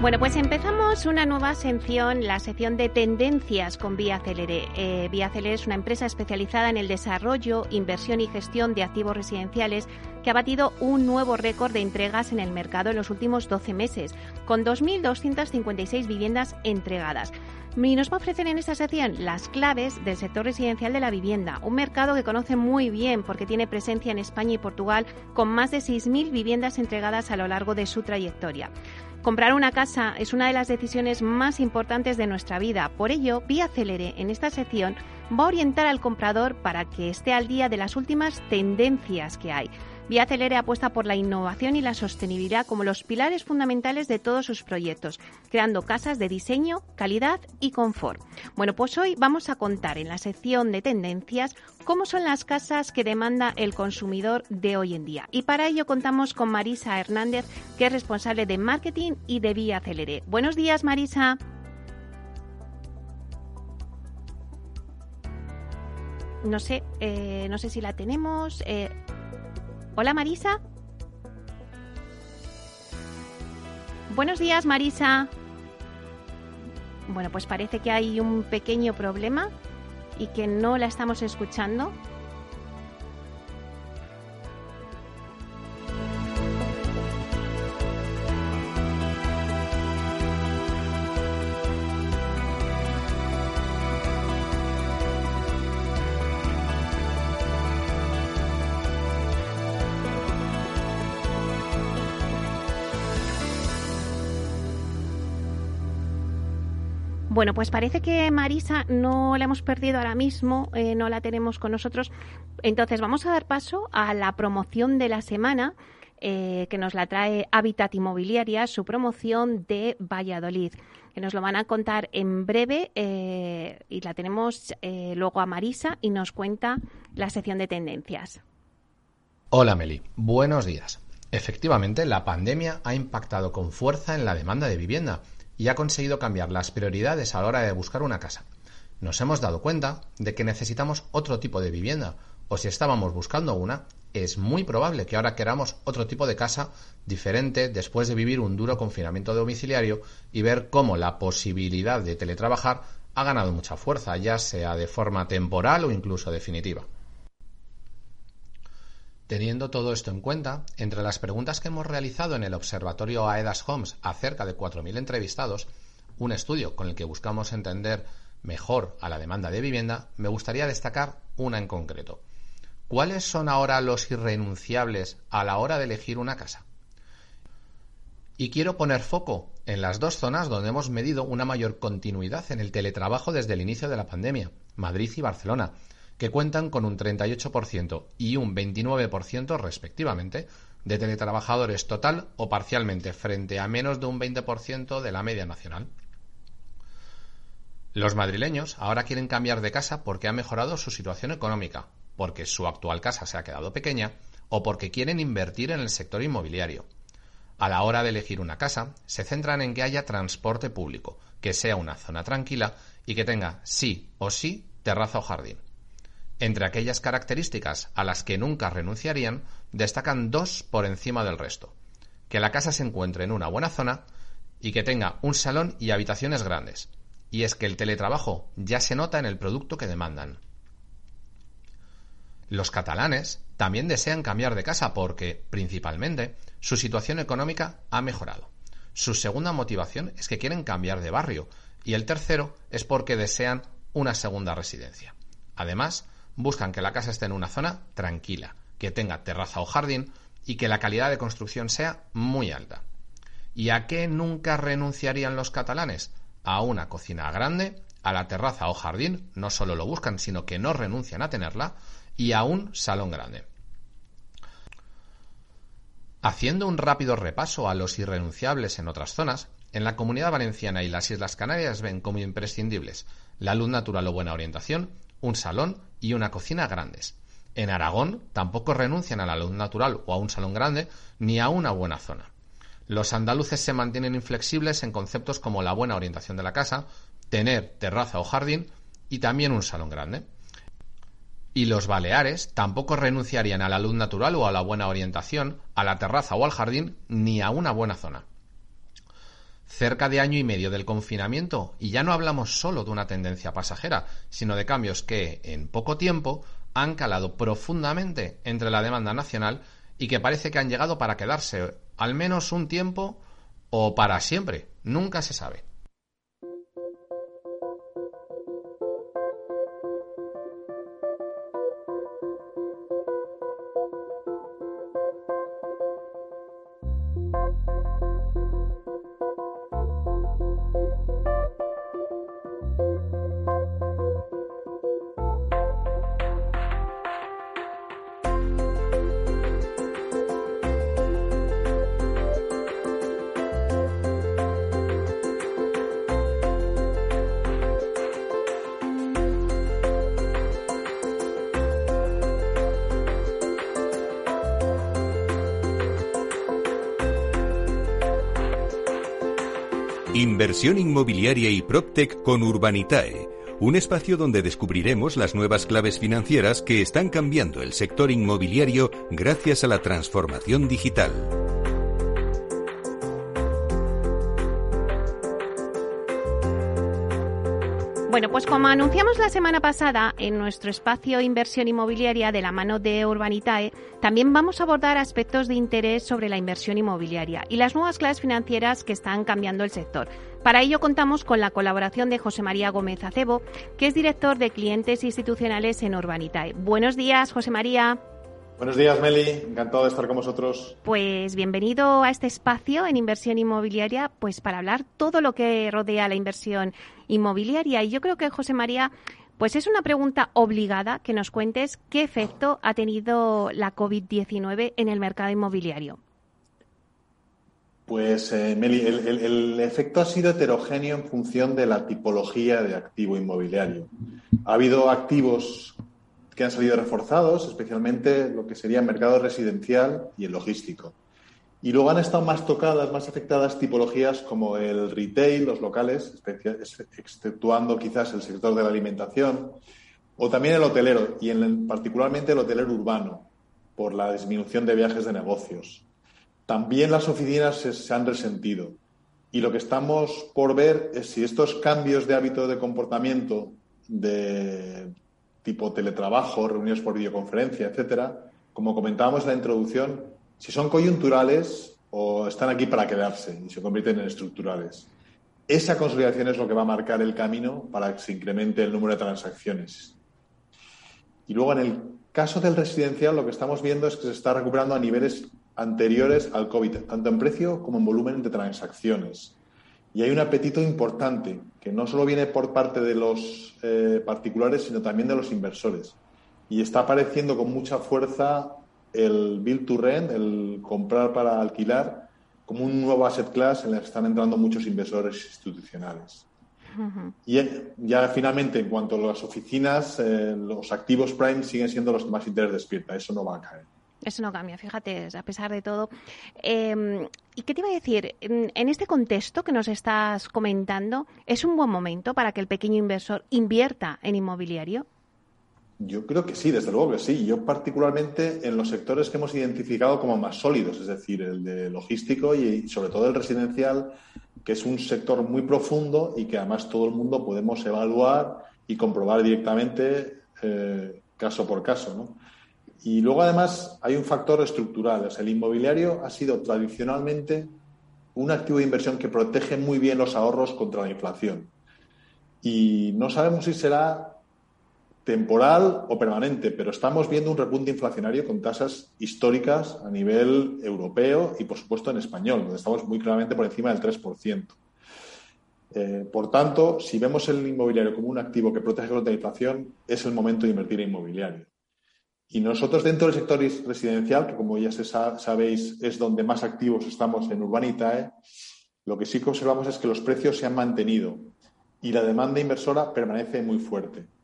Bueno, pues empezamos una nueva sección, la sección de tendencias con Vía Celere. Eh, Vía Celere es una empresa especializada en el desarrollo, inversión y gestión de activos residenciales que ha batido un nuevo récord de entregas en el mercado en los últimos 12 meses, con 2.256 viviendas entregadas. Y nos va a ofrecer en esta sección las claves del sector residencial de la vivienda, un mercado que conoce muy bien porque tiene presencia en España y Portugal con más de 6.000 viviendas entregadas a lo largo de su trayectoria. Comprar una casa es una de las decisiones más importantes de nuestra vida. Por ello, Vía Celere en esta sección va a orientar al comprador para que esté al día de las últimas tendencias que hay. Vía Celere apuesta por la innovación y la sostenibilidad como los pilares fundamentales de todos sus proyectos, creando casas de diseño, calidad y confort. Bueno, pues hoy vamos a contar en la sección de tendencias cómo son las casas que demanda el consumidor de hoy en día. Y para ello contamos con Marisa Hernández, que es responsable de marketing y de Vía Celere. Buenos días, Marisa. No sé, eh, no sé si la tenemos. Eh, Hola Marisa. Buenos días Marisa. Bueno, pues parece que hay un pequeño problema y que no la estamos escuchando. Bueno, pues parece que Marisa no la hemos perdido ahora mismo, eh, no la tenemos con nosotros. Entonces vamos a dar paso a la promoción de la semana. Eh, que nos la trae Habitat Inmobiliaria, su promoción de Valladolid, que nos lo van a contar en breve eh, y la tenemos luego a Marisa y nos cuenta la sección de tendencias. Hola Meli, buenos días. Efectivamente, la pandemia ha impactado con fuerza en la demanda de vivienda y ha conseguido cambiar las prioridades a la hora de buscar una casa. Nos hemos dado cuenta de que necesitamos otro tipo de vivienda, o si estábamos buscando una, es muy probable que ahora queramos otro tipo de casa diferente después de vivir un duro confinamiento domiciliario y ver cómo la posibilidad de teletrabajar ha ganado mucha fuerza, ya sea de forma temporal o incluso definitiva. Teniendo todo esto en cuenta, entre las preguntas que hemos realizado en el observatorio AEDAS Homes a cerca de 4.000 entrevistados, un estudio con el que buscamos entender mejor a la demanda de vivienda, me gustaría destacar una en concreto. ¿Cuáles son ahora los irrenunciables a la hora de elegir una casa? Y quiero poner foco en las dos zonas donde hemos medido una mayor continuidad en el teletrabajo desde el inicio de la pandemia, Madrid y Barcelona, que cuentan con un 38% y un 29% respectivamente de teletrabajadores total o parcialmente frente a menos de un 20% de la media nacional. Los madrileños ahora quieren cambiar de casa porque ha mejorado su situación económica, porque su actual casa se ha quedado pequeña o porque quieren invertir en el sector inmobiliario. A la hora de elegir una casa, se centran en que haya transporte público, que sea una zona tranquila y que tenga sí o sí terraza o jardín. Entre aquellas características a las que nunca renunciarían, destacan dos por encima del resto. Que la casa se encuentre en una buena zona y que tenga un salón y habitaciones grandes. Y es que el teletrabajo ya se nota en el producto que demandan. Los catalanes también desean cambiar de casa porque, principalmente, su situación económica ha mejorado. Su segunda motivación es que quieren cambiar de barrio y el tercero es porque desean una segunda residencia. Además, buscan que la casa esté en una zona tranquila, que tenga terraza o jardín y que la calidad de construcción sea muy alta. ¿Y a qué nunca renunciarían los catalanes? A una cocina grande, a la terraza o jardín, no solo lo buscan, sino que no renuncian a tenerla, y a un salón grande. Haciendo un rápido repaso a los irrenunciables en otras zonas, en la comunidad valenciana y las Islas Canarias ven como imprescindibles la luz natural o buena orientación, un salón y una cocina grandes. En Aragón tampoco renuncian a la luz natural o a un salón grande ni a una buena zona. Los andaluces se mantienen inflexibles en conceptos como la buena orientación de la casa, tener terraza o jardín y también un salón grande. Y los baleares tampoco renunciarían a la luz natural o a la buena orientación, a la terraza o al jardín, ni a una buena zona. Cerca de año y medio del confinamiento, y ya no hablamos solo de una tendencia pasajera, sino de cambios que, en poco tiempo, han calado profundamente entre la demanda nacional y que parece que han llegado para quedarse al menos un tiempo o para siempre. Nunca se sabe. Inversión inmobiliaria y PropTech con Urbanitae, un espacio donde descubriremos las nuevas claves financieras que están cambiando el sector inmobiliario gracias a la transformación digital. Bueno, pues como anunciamos la semana pasada en nuestro espacio Inversión Inmobiliaria de la mano de Urbanitae, también vamos a abordar aspectos de interés sobre la inversión inmobiliaria y las nuevas clases financieras que están cambiando el sector. Para ello contamos con la colaboración de José María Gómez Acebo, que es director de clientes institucionales en Urbanitae. Buenos días, José María. Buenos días, Meli. Encantado de estar con vosotros. Pues bienvenido a este espacio en inversión inmobiliaria, pues para hablar todo lo que rodea la inversión inmobiliaria. Y yo creo que, José María, pues es una pregunta obligada que nos cuentes qué efecto ha tenido la COVID-19 en el mercado inmobiliario. Pues, eh, Meli, el, efecto ha sido heterogéneo en función de la tipología de activo inmobiliario. Ha habido activos que han salido reforzados, especialmente lo que sería el mercado residencial y el logístico. Y luego han estado más tocadas, más afectadas tipologías como el retail, los locales, exceptuando quizás el sector de la alimentación, o también el hotelero, y en, particularmente el hotelero urbano, por la disminución de viajes de negocios. También las oficinas se han resentido. Y lo que estamos por ver es si estos cambios de hábito de comportamiento de tipo teletrabajo, reuniones por videoconferencia, etcétera, como comentábamos en la introducción, si son coyunturales o están aquí para quedarse y se convierten en estructurales. Esa consolidación es lo que va a marcar el camino para que se incremente el número de transacciones. Y luego, en el caso del residencial, lo que estamos viendo es que se está recuperando a niveles anteriores al COVID, tanto en precio como en volumen de transacciones. Y hay un apetito importante, que no solo viene por parte de los eh, particulares, sino también de los inversores. Y está apareciendo con mucha fuerza el build to rent, el comprar para alquilar, como un nuevo asset class en el que están entrando muchos inversores institucionales. Y ya finalmente, en cuanto a las oficinas, eh, los activos prime siguen siendo los que más interés despierta. Eso no va a caer. Eso no cambia, fíjate, a pesar de todo. Em, ¿Y qué te iba a decir? En este contexto que nos estás comentando, ¿es un buen momento para que el pequeño inversor invierta en inmobiliario? Yo creo que sí, desde luego que sí. Yo particularmente en los sectores que hemos identificado como más sólidos, es decir, el de logístico y sobre todo el residencial, que es un sector muy profundo y que además todo el mundo podemos evaluar y comprobar directamente eh, caso por caso. ¿no? Y luego, además, hay un factor estructural. el inmobiliario ha sido tradicionalmente un activo de inversión que protege muy bien los ahorros contra la inflación. Y no sabemos si será temporal o permanente, pero estamos viendo un repunte inflacionario con tasas históricas a nivel europeo y, por supuesto, en español, donde estamos muy claramente por encima del 3%. Eh, por tanto, si vemos el inmobiliario como un activo que protege contra la inflación, es el momento de invertir en inmobiliario. Y nosotros dentro del sector residencial, que como ya sabéis es donde más activos estamos en Urbanitae, lo que sí que observamos es que los precios se han mantenido y la demanda inversora permanece muy fuerte.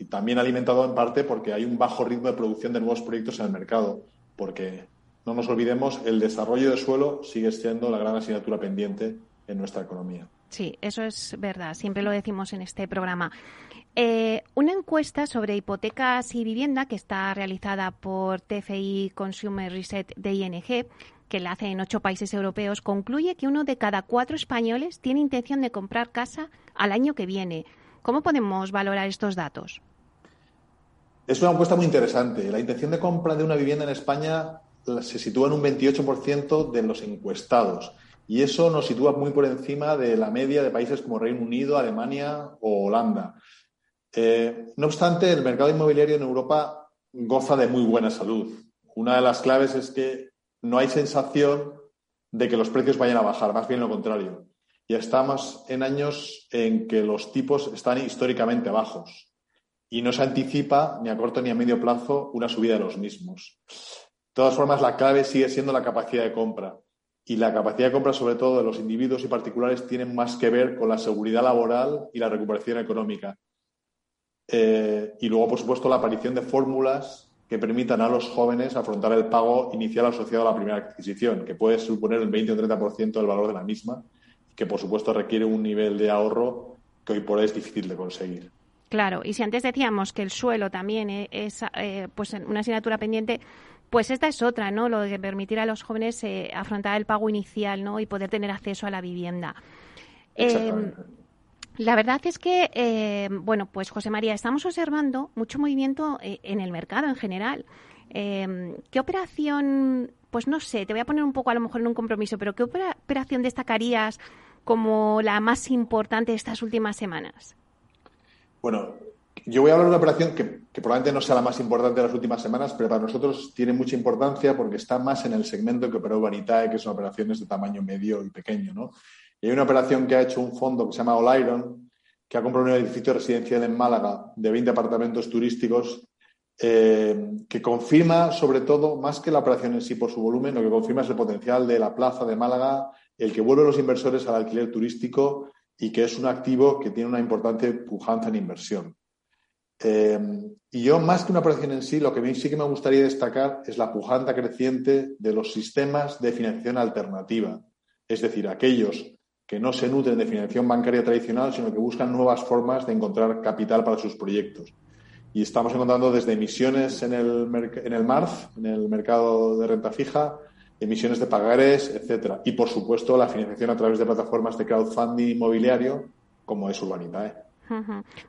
Y también alimentado en parte porque hay un bajo ritmo de producción de nuevos proyectos en el mercado, porque no nos olvidemos, el desarrollo de suelo sigue siendo la gran asignatura pendiente en nuestra economía. Sí, eso es verdad, siempre lo decimos en este programa. Eh, una encuesta sobre hipotecas y vivienda que está realizada por TFI Consumer Reset de ING, que la hace en ocho países europeos, concluye que uno de cada cuatro españoles tiene intención de comprar casa al año que viene. ¿Cómo podemos valorar estos datos? Es una encuesta muy interesante. La intención de compra de una vivienda en España se sitúa en un 28% de los encuestados. Y eso nos sitúa muy por encima de la media de países como Reino Unido, Alemania o Holanda. Eh, no obstante, el mercado inmobiliario en Europa goza de muy buena salud. Una de las claves es que no hay sensación de que los precios vayan a bajar, más bien lo contrario. Y estamos en años en que los tipos están históricamente bajos y no se anticipa ni a corto ni a medio plazo una subida de los mismos. De todas formas, la clave sigue siendo la capacidad de compra. Y la capacidad de compra, sobre todo de los individuos y particulares, tiene más que ver con la seguridad laboral y la recuperación económica. Eh, y luego, por supuesto, la aparición de fórmulas que permitan a los jóvenes afrontar el pago inicial asociado a la primera adquisición, que puede suponer el 20 o 30% del valor de la misma, que, por supuesto, requiere un nivel de ahorro que hoy por hoy es difícil de conseguir. Claro, y si antes decíamos que el suelo también e-, es eh, pues una asignatura pendiente, pues esta es otra, ¿no? Lo de permitir a los jóvenes eh, afrontar el pago inicial, ¿no? Y poder tener acceso a la vivienda. Eh, la verdad es que, eh, bueno, pues José María, estamos observando mucho movimiento en el mercado en general. ¿Qué operación, pues no sé, te voy a poner un poco a lo mejor en un compromiso, pero ¿qué operación destacarías como la más importante de estas últimas semanas? Bueno, yo voy a hablar de una operación que, probablemente no sea la más importante de las últimas semanas, pero para nosotros tiene mucha importancia porque está más en el segmento que operó Vanitae, que son operaciones de tamaño medio y pequeño. ¿no? Y hay una operación que ha hecho un fondo que se llama All Iron, que ha comprado un edificio residencial en Málaga de 20 apartamentos turísticos, eh, que confirma, sobre todo, más que la operación en sí por su volumen, lo que confirma es el potencial de la plaza de Málaga, el que vuelve los inversores al alquiler turístico y que es un activo que tiene una importante pujanza en inversión. Eh, y yo, más que una operación en sí, lo que sí que me gustaría destacar es la pujanza creciente de los sistemas de financiación alternativa, es decir, aquellos que no se nutren de financiación bancaria tradicional, sino que buscan nuevas formas de encontrar capital para sus proyectos. Y estamos encontrando desde emisiones en el, en el MARF, en el mercado de renta fija, emisiones de pagares, etcétera. Y, por supuesto, la financiación a través de plataformas de crowdfunding inmobiliario, como es Urbanitae.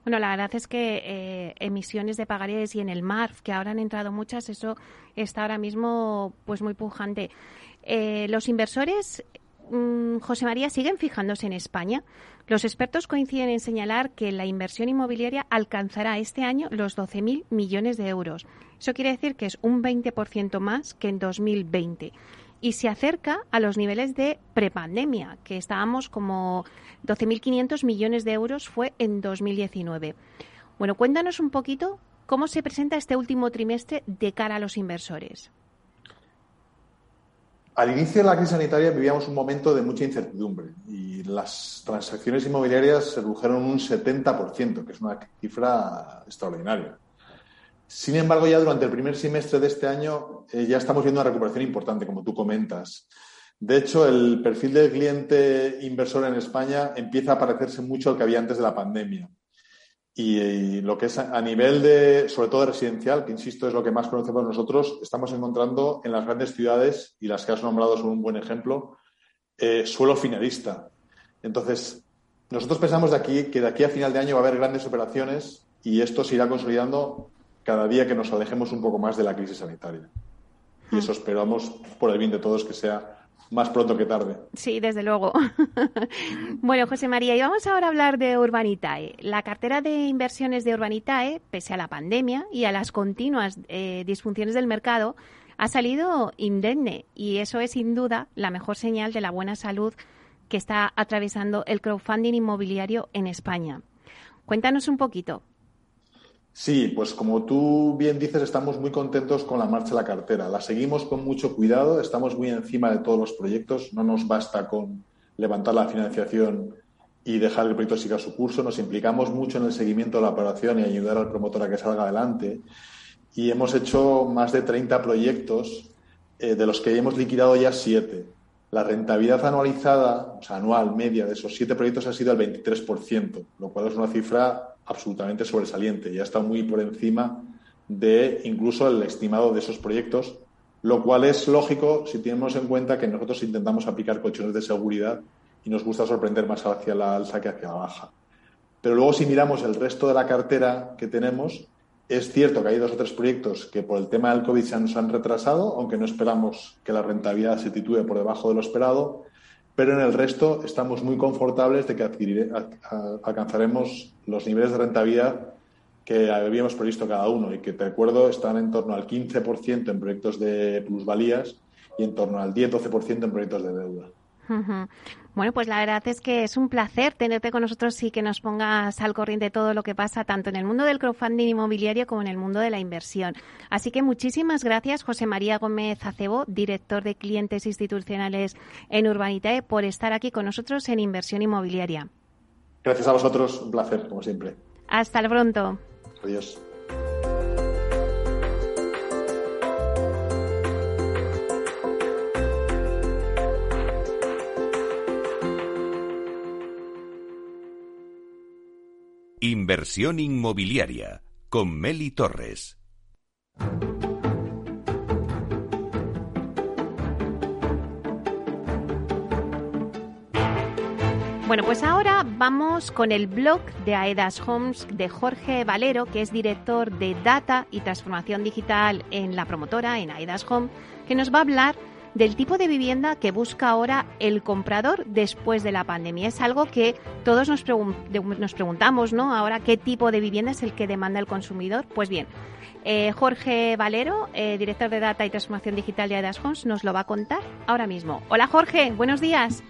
Bueno, la verdad es que eh, emisiones de pagarés y en el MARF, que ahora han entrado muchas, eso está ahora mismo pues muy pujante. Eh, los inversores, mm, José María, siguen fijándose en España. Los expertos coinciden en señalar que la inversión inmobiliaria alcanzará este año los 12.000 millones de euros. Eso quiere decir que es un 20% más que en 2020 y se acerca a los niveles de prepandemia, que estábamos como 12.500 millones de euros fue en 2019. Bueno, cuéntanos un poquito cómo se presenta este último trimestre de cara a los inversores. Al inicio de la crisis sanitaria vivíamos un momento de mucha incertidumbre y las transacciones inmobiliarias se redujeron un 70%, que es una cifra extraordinaria. Sin embargo, ya durante el primer semestre de este año eh, ya estamos viendo una recuperación importante, como tú comentas. De hecho, el perfil del cliente inversor en España empieza a parecerse mucho al que había antes de la pandemia. Y, lo que es a nivel de, sobre todo residencial, que insisto es lo que más conocemos nosotros, estamos encontrando en las grandes ciudades, y las que has nombrado son un buen ejemplo, eh, suelo finalista. Entonces, nosotros pensamos de aquí que de aquí a final de año va a haber grandes operaciones y esto se irá consolidando cada día que nos alejemos un poco más de la crisis sanitaria. Y eso esperamos, por el bien de todos, que sea más pronto que tarde. Sí, desde luego. bueno, José María, y vamos ahora a hablar de Urbanitae. La cartera de inversiones de Urbanitae, pese a la pandemia y a las continuas eh, disfunciones del mercado, ha salido indemne y eso es sin duda la mejor señal de la buena salud que está atravesando el crowdfunding inmobiliario en España. Cuéntanos un poquito. Sí, pues como tú bien dices, estamos muy contentos con la marcha de la cartera. La seguimos con mucho cuidado, estamos muy encima de todos los proyectos. No nos basta con levantar la financiación y dejar el proyecto siga su curso. Nos implicamos mucho en el seguimiento de la operación y ayudar al promotor a que salga adelante. Y hemos hecho más de 30 proyectos eh, de los que hemos liquidado ya siete. La rentabilidad anualizada, o sea, anual media de esos siete proyectos ha sido el 23%, lo cual es una cifra absolutamente sobresaliente. Ya está muy por encima de incluso el estimado de esos proyectos, lo cual es lógico si tenemos en cuenta que nosotros intentamos aplicar colchones de seguridad y nos gusta sorprender más hacia la alza que hacia la baja. Pero luego si miramos el resto de la cartera que tenemos, es cierto que hay dos o tres proyectos que por el tema del COVID se nos han retrasado, aunque no esperamos que la rentabilidad se titúe por debajo de lo esperado, pero en el resto estamos muy confortables de que alcanzaremos los niveles de rentabilidad que habíamos previsto cada uno y que, te acuerdo, están en torno al 15% en proyectos de plusvalías y en torno al 10-12% en proyectos de deuda. Bueno, pues la verdad es que es un placer tenerte con nosotros y que nos pongas al corriente de todo lo que pasa tanto en el mundo del crowdfunding inmobiliario como en el mundo de la inversión. Así que muchísimas gracias, José María Gómez Acebo, director de clientes institucionales en Urbanitae, por estar aquí con nosotros en Inversión Inmobiliaria. Gracias a vosotros, un placer, como siempre. Hasta pronto. Adiós. Inversión inmobiliaria con Meli Torres. Bueno, pues ahora vamos con el blog de Aedas Homes de Jorge Valero, que es director de Data y Transformación Digital en la promotora, en Aedas Home, que nos va a hablar del tipo de vivienda que busca ahora el comprador después de la pandemia. Es algo que todos nos, preguntamos, ¿no? Ahora, ¿qué tipo de vivienda es el que demanda el consumidor? Pues bien, eh, Jorge Valero, eh, director de Data y Transformación Digital de Aedas Homes, nos lo va a contar ahora mismo. Hola Jorge, buenos días.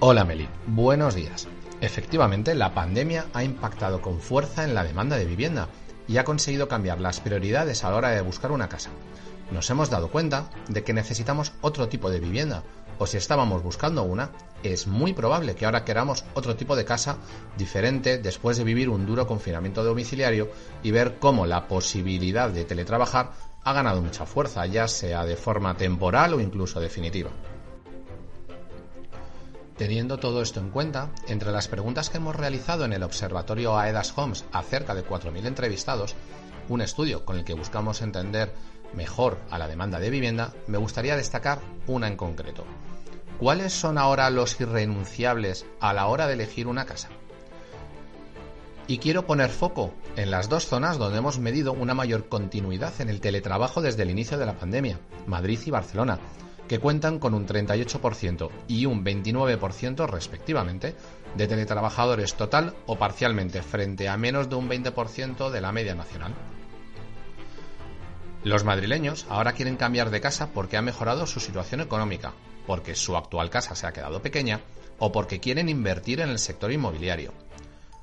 Hola Meli, buenos días. Efectivamente, la pandemia ha impactado con fuerza en la demanda de vivienda y ha conseguido cambiar las prioridades a la hora de buscar una casa. Nos hemos dado cuenta de que necesitamos otro tipo de vivienda, o si estábamos buscando una, es muy probable que ahora queramos otro tipo de casa diferente después de vivir un duro confinamiento domiciliario y ver cómo la posibilidad de teletrabajar ha ganado mucha fuerza, ya sea de forma temporal o incluso definitiva. Teniendo todo esto en cuenta, entre las preguntas que hemos realizado en el observatorio AEDAS Homes a cerca de 4.000 entrevistados, un estudio con el que buscamos entender mejor a la demanda de vivienda, me gustaría destacar una en concreto. ¿Cuáles son ahora los irrenunciables a la hora de elegir una casa? Y quiero poner foco en las dos zonas donde hemos medido una mayor continuidad en el teletrabajo desde el inicio de la pandemia, Madrid y Barcelona, que cuentan con un 38% y un 29% respectivamente de teletrabajadores total o parcialmente frente a menos de un 20% de la media nacional. Los madrileños ahora quieren cambiar de casa porque ha mejorado su situación económica, porque su actual casa se ha quedado pequeña o porque quieren invertir en el sector inmobiliario.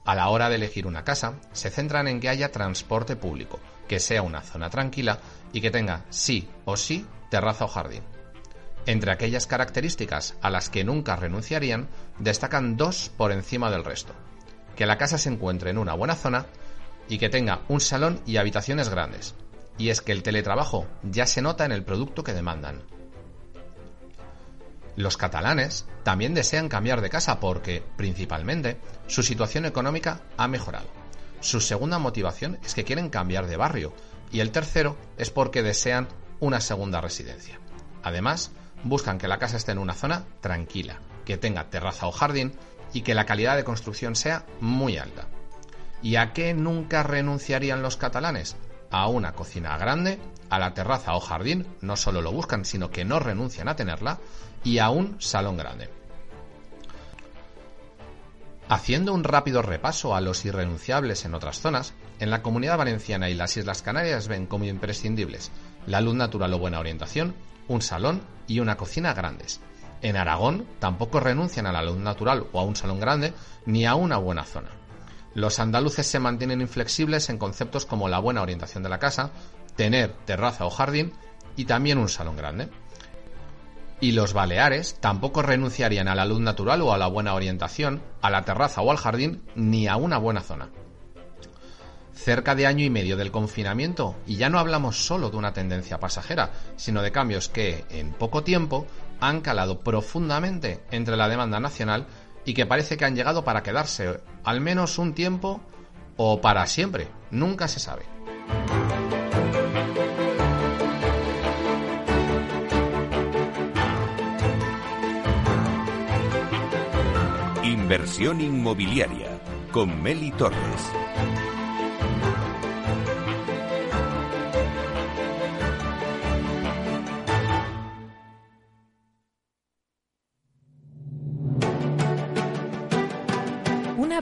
A la hora de elegir una casa, se centran en que haya transporte público, que sea una zona tranquila y que tenga sí o sí terraza o jardín. Entre aquellas características a las que nunca renunciarían, destacan dos por encima del resto. Que la casa se encuentre en una buena zona y que tenga un salón y habitaciones grandes. Y es que el teletrabajo ya se nota en el producto que demandan. Los catalanes también desean cambiar de casa porque, principalmente, su situación económica ha mejorado. Su segunda motivación es que quieren cambiar de barrio y el tercero es porque desean una segunda residencia. Además, buscan que la casa esté en una zona tranquila, que tenga terraza o jardín y que la calidad de construcción sea muy alta. ¿Y a qué nunca renunciarían los catalanes? A una cocina grande, a la terraza o jardín, no solo lo buscan, sino que no renuncian a tenerla, y a un salón grande. Haciendo un rápido repaso a los irrenunciables en otras zonas, en la comunidad valenciana y las Islas Canarias ven como imprescindibles la luz natural o buena orientación, un salón y una cocina grandes. En Aragón tampoco renuncian a la luz natural o a un salón grande ni a una buena zona. Los andaluces se mantienen inflexibles en conceptos como la buena orientación de la casa, tener terraza o jardín y también un salón grande. Y los baleares tampoco renunciarían a la luz natural o a la buena orientación, a la terraza o al jardín, ni a una buena zona. cerca de año y medio del confinamiento y ya no hablamos solo de una tendencia pasajera, sino de cambios que en poco tiempo han calado profundamente entre la demanda nacional y que parece que han llegado para quedarse al menos un tiempo o para siempre, nunca se sabe. Inversión inmobiliaria con Meli Torres.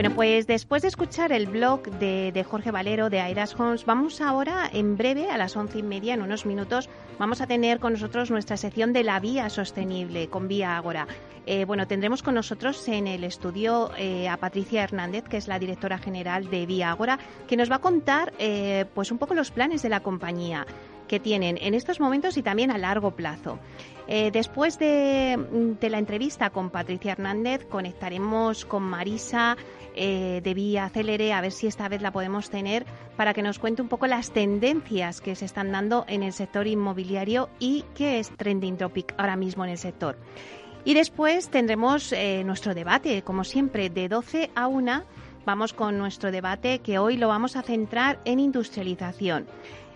Bueno, pues después de escuchar el blog de, Jorge Valero de Airas Homes, vamos ahora en breve, a las once y media, en unos minutos, vamos a tener con nosotros nuestra sección de la vía sostenible con Vía Agora. Eh, bueno, tendremos con nosotros en el estudio eh, a Patricia Hernández, que es la directora general de Vía Agora, que nos va a contar eh, pues un poco los planes de la compañía que tienen en estos momentos y también a largo plazo. después de, de, la entrevista con Patricia Hernández, conectaremos con Marisa eh, de Vía Célere, a ver si esta vez la podemos tener para que nos cuente un poco las tendencias que se están dando en el sector inmobiliario y qué es trending topic ahora mismo en el sector. Y después tendremos eh, nuestro debate, como siempre, de 12 a 1. Vamos con nuestro debate que hoy lo vamos a centrar en industrialización.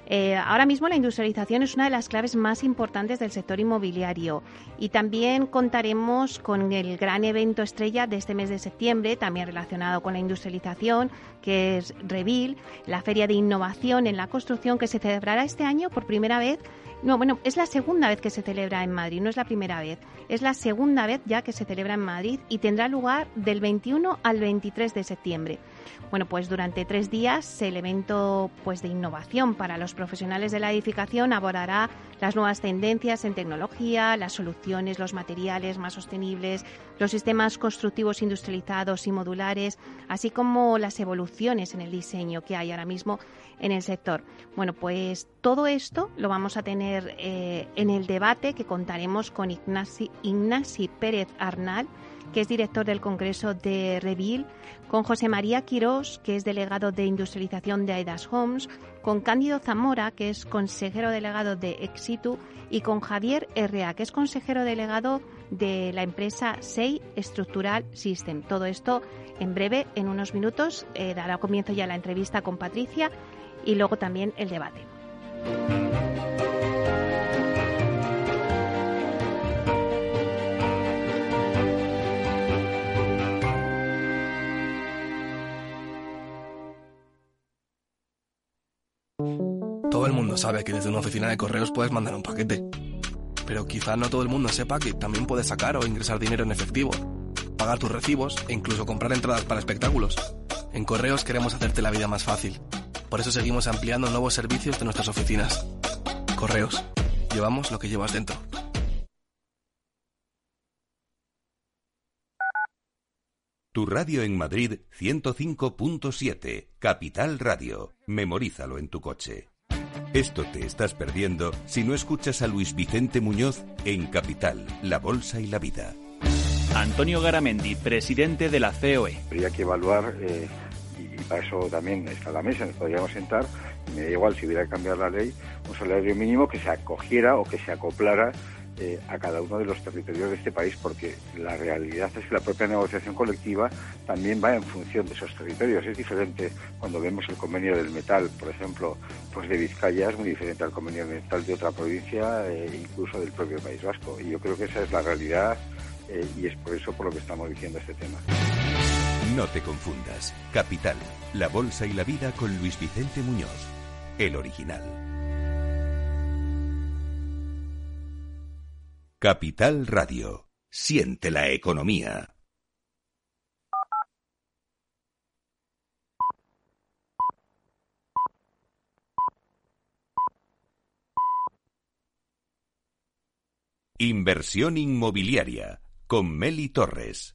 Eh, ahora mismo la industrialización es una de las claves más importantes del sector inmobiliario. Y también contaremos con el gran evento estrella de este mes de septiembre, también relacionado con la industrialización, que es Revil, la feria de innovación en la construcción que se celebrará este año por primera vez no, bueno, es la segunda vez que se celebra en Madrid, no es la primera vez. Es la segunda vez ya que se celebra en Madrid y tendrá lugar del 21 al 23 de septiembre. Bueno, pues durante tres días el evento pues, de innovación para los profesionales de la edificación abordará las nuevas tendencias en tecnología, las soluciones, los materiales más sostenibles, los sistemas constructivos industrializados y modulares, así como las evoluciones en el diseño que hay ahora mismo en el sector. Bueno, pues todo esto lo vamos a tener eh, en el debate que contaremos con Ignasi, Ignasi Pérez Arnal, que es director del Congreso de Revil, con José María Quirós, que es delegado de industrialización de Aidas Homes, con Cándido Zamora, que es consejero delegado de Exitu, y con Javier Herrea, que es consejero delegado de la empresa SEI Structural System. Todo esto en breve, en unos minutos, eh, dará comienzo ya la entrevista con Patricia y luego también el debate. Todo el mundo sabe que desde una oficina de correos puedes mandar un paquete. Pero quizá no todo el mundo sepa que también puedes sacar o ingresar dinero en efectivo, pagar tus recibos e incluso comprar entradas para espectáculos. En correos queremos hacerte la vida más fácil. Por eso seguimos ampliando nuevos servicios de nuestras oficinas. Correos. Llevamos lo que llevas dentro. Tu radio en Madrid 105.7, Capital Radio. Memorízalo en tu coche. Esto te estás perdiendo si no escuchas a Luis Vicente Muñoz en Capital, La Bolsa y la Vida. Antonio Garamendi, presidente de la COE. Habría que evaluar, eh, y para eso también está la mesa, nos podríamos sentar, me da igual si hubiera que cambiar la ley, un salario mínimo que se acogiera o que se acoplara eh, a cada uno de los territorios de este país, porque la realidad es que la propia negociación colectiva también va en función de esos territorios. Es diferente cuando vemos el convenio del metal, por ejemplo, pues de Vizcaya es muy diferente al convenio del metal de otra provincia, e incluso del propio País Vasco. Y yo creo que esa es la realidad eh, y es por eso por lo que estamos diciendo este tema. No te confundas. Capital, la bolsa y la vida con Luis Vicente Muñoz, el original. Capital Radio. Siente la economía. Inversión inmobiliaria con Meli Torres.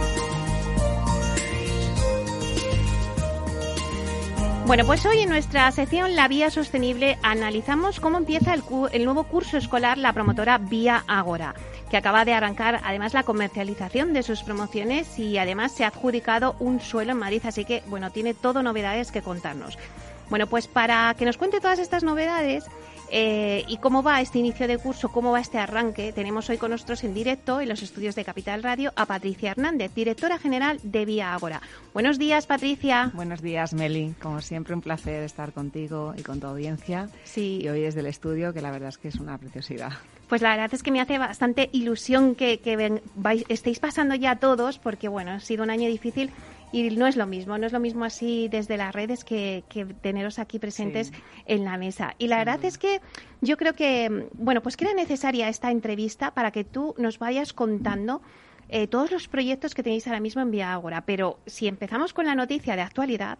Bueno, pues hoy en nuestra sección La Vía Sostenible analizamos cómo empieza el, el nuevo curso escolar la promotora Vía Ágora que acaba de arrancar además la comercialización de sus promociones y además se ha adjudicado un suelo en Madrid, así que bueno, tiene todo novedades que contarnos. Bueno, pues para que nos cuente todas estas novedades eh, y cómo va este inicio de curso, cómo va este arranque, tenemos hoy con nosotros en directo en los estudios de Capital Radio a Patricia Hernández, directora general de Vía Ágora. Buenos días, Patricia. Buenos días, Meli. Como siempre, un placer estar contigo y con tu audiencia. Sí. Y hoy desde el estudio, que la verdad es que es una preciosidad. Pues la verdad es que me hace bastante ilusión que, que estéis pasando ya todos, porque bueno, ha sido un año difícil y no es lo mismo, no es lo mismo así desde las redes que, teneros aquí presentes en la mesa. Y la verdad es que yo creo que, bueno, pues que era necesaria esta entrevista para que tú nos vayas contando eh, todos los proyectos que tenéis ahora mismo en Vía Ágora. Pero si empezamos con la noticia de actualidad,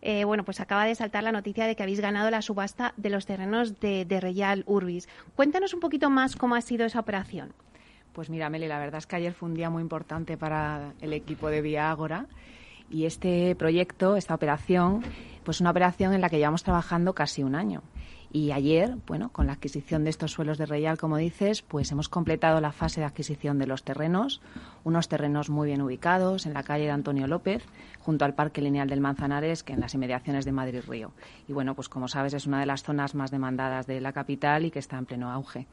eh, bueno, pues acaba de saltar la noticia de que habéis ganado la subasta de los terrenos de, de Real Urbis. Cuéntanos un poquito más cómo ha sido esa operación. Pues mira, Meli, la verdad es que ayer fue un día muy importante para el equipo de Vía Ágora y este proyecto, esta operación, pues una operación en la que llevamos trabajando casi un año. Y ayer, bueno, con la adquisición de estos suelos de Reyal, como dices, pues hemos completado la fase de adquisición de los terrenos, unos terrenos muy bien ubicados en la calle de Antonio López, junto al Parque Lineal del Manzanares, que en las inmediaciones de Madrid Río. Y bueno, pues como sabes, es una de las zonas más demandadas de la capital y que está en pleno auge.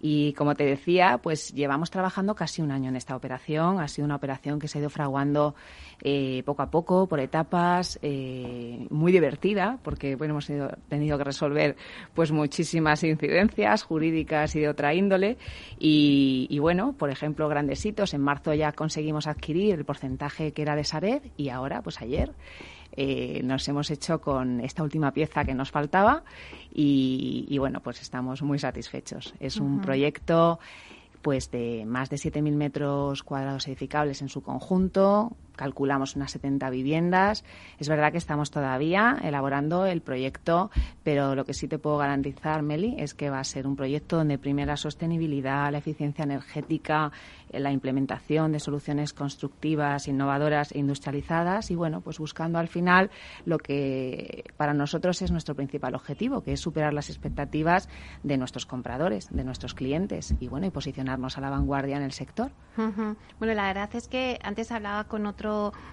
Y como te decía, pues llevamos trabajando casi un año en esta operación. Ha sido una operación que se ha ido fraguando eh, poco a poco, por etapas, eh, muy divertida, porque bueno, hemos tenido que resolver pues muchísimas incidencias jurídicas y de otra índole. Y, y, bueno, por ejemplo, grandes hitos. En marzo ya conseguimos adquirir el porcentaje que era de Sareb y ahora, pues ayer, eh, nos hemos hecho con esta última pieza que nos faltaba y, bueno, pues estamos muy satisfechos. Es un proyecto pues de más de 7.000 metros cuadrados edificables en su conjunto, calculamos unas 70 viviendas. Es verdad que estamos todavía elaborando el proyecto, pero lo que sí te puedo garantizar, Meli, es que va a ser un proyecto donde primera la sostenibilidad, la eficiencia energética, eh, la implementación de soluciones constructivas, innovadoras e industrializadas y, bueno, pues buscando al final lo que para nosotros es nuestro principal objetivo, que es superar las expectativas de nuestros compradores, de nuestros clientes y, bueno, y posicionarnos a la vanguardia en el sector. Bueno, la verdad es que antes hablaba con otro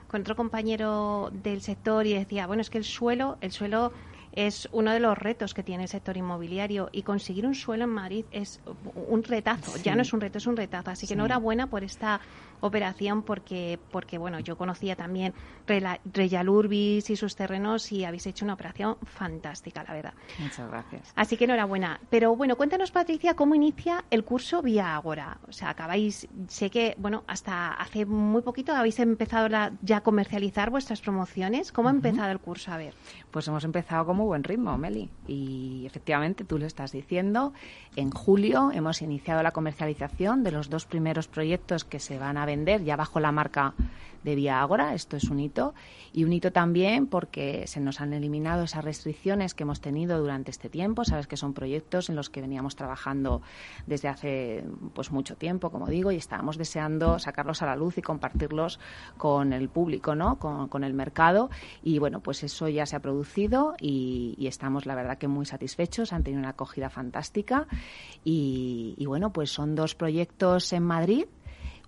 con otro compañero del sector y decía, bueno, es que el suelo, el suelo es uno de los retos que tiene el sector inmobiliario y conseguir un suelo en Madrid es un retazo, ya no es un reto, es un retazo. Así que enhorabuena por esta operación porque, porque bueno, yo conocía también Reyal Urbis y sus terrenos y habéis hecho una operación fantástica, la verdad. Muchas gracias. Así que enhorabuena. Pero bueno, cuéntanos, Patricia, cómo inicia el curso Vía Agora. O sea, acabáis, sé que, bueno, hasta hace muy poquito habéis empezado ya a comercializar vuestras promociones. ¿Cómo ha empezado el curso? A ver. Pues hemos empezado con muy buen ritmo, Meli. Y efectivamente, tú lo estás diciendo. En julio hemos iniciado la comercialización de los dos primeros proyectos que se van a vender ya bajo la marca de Vía Ágora. Esto es un hito. Y un hito también porque se nos han eliminado esas restricciones que hemos tenido durante este tiempo. Sabes que son proyectos en los que veníamos trabajando desde hace pues mucho tiempo, como digo, y estábamos deseando sacarlos a la luz y compartirlos con el público, ¿no? Con, el mercado. Y bueno, pues eso ya se ha producido y, estamos, la verdad, que muy satisfechos. Han tenido una acogida fantástica. Y bueno, pues son dos proyectos en Madrid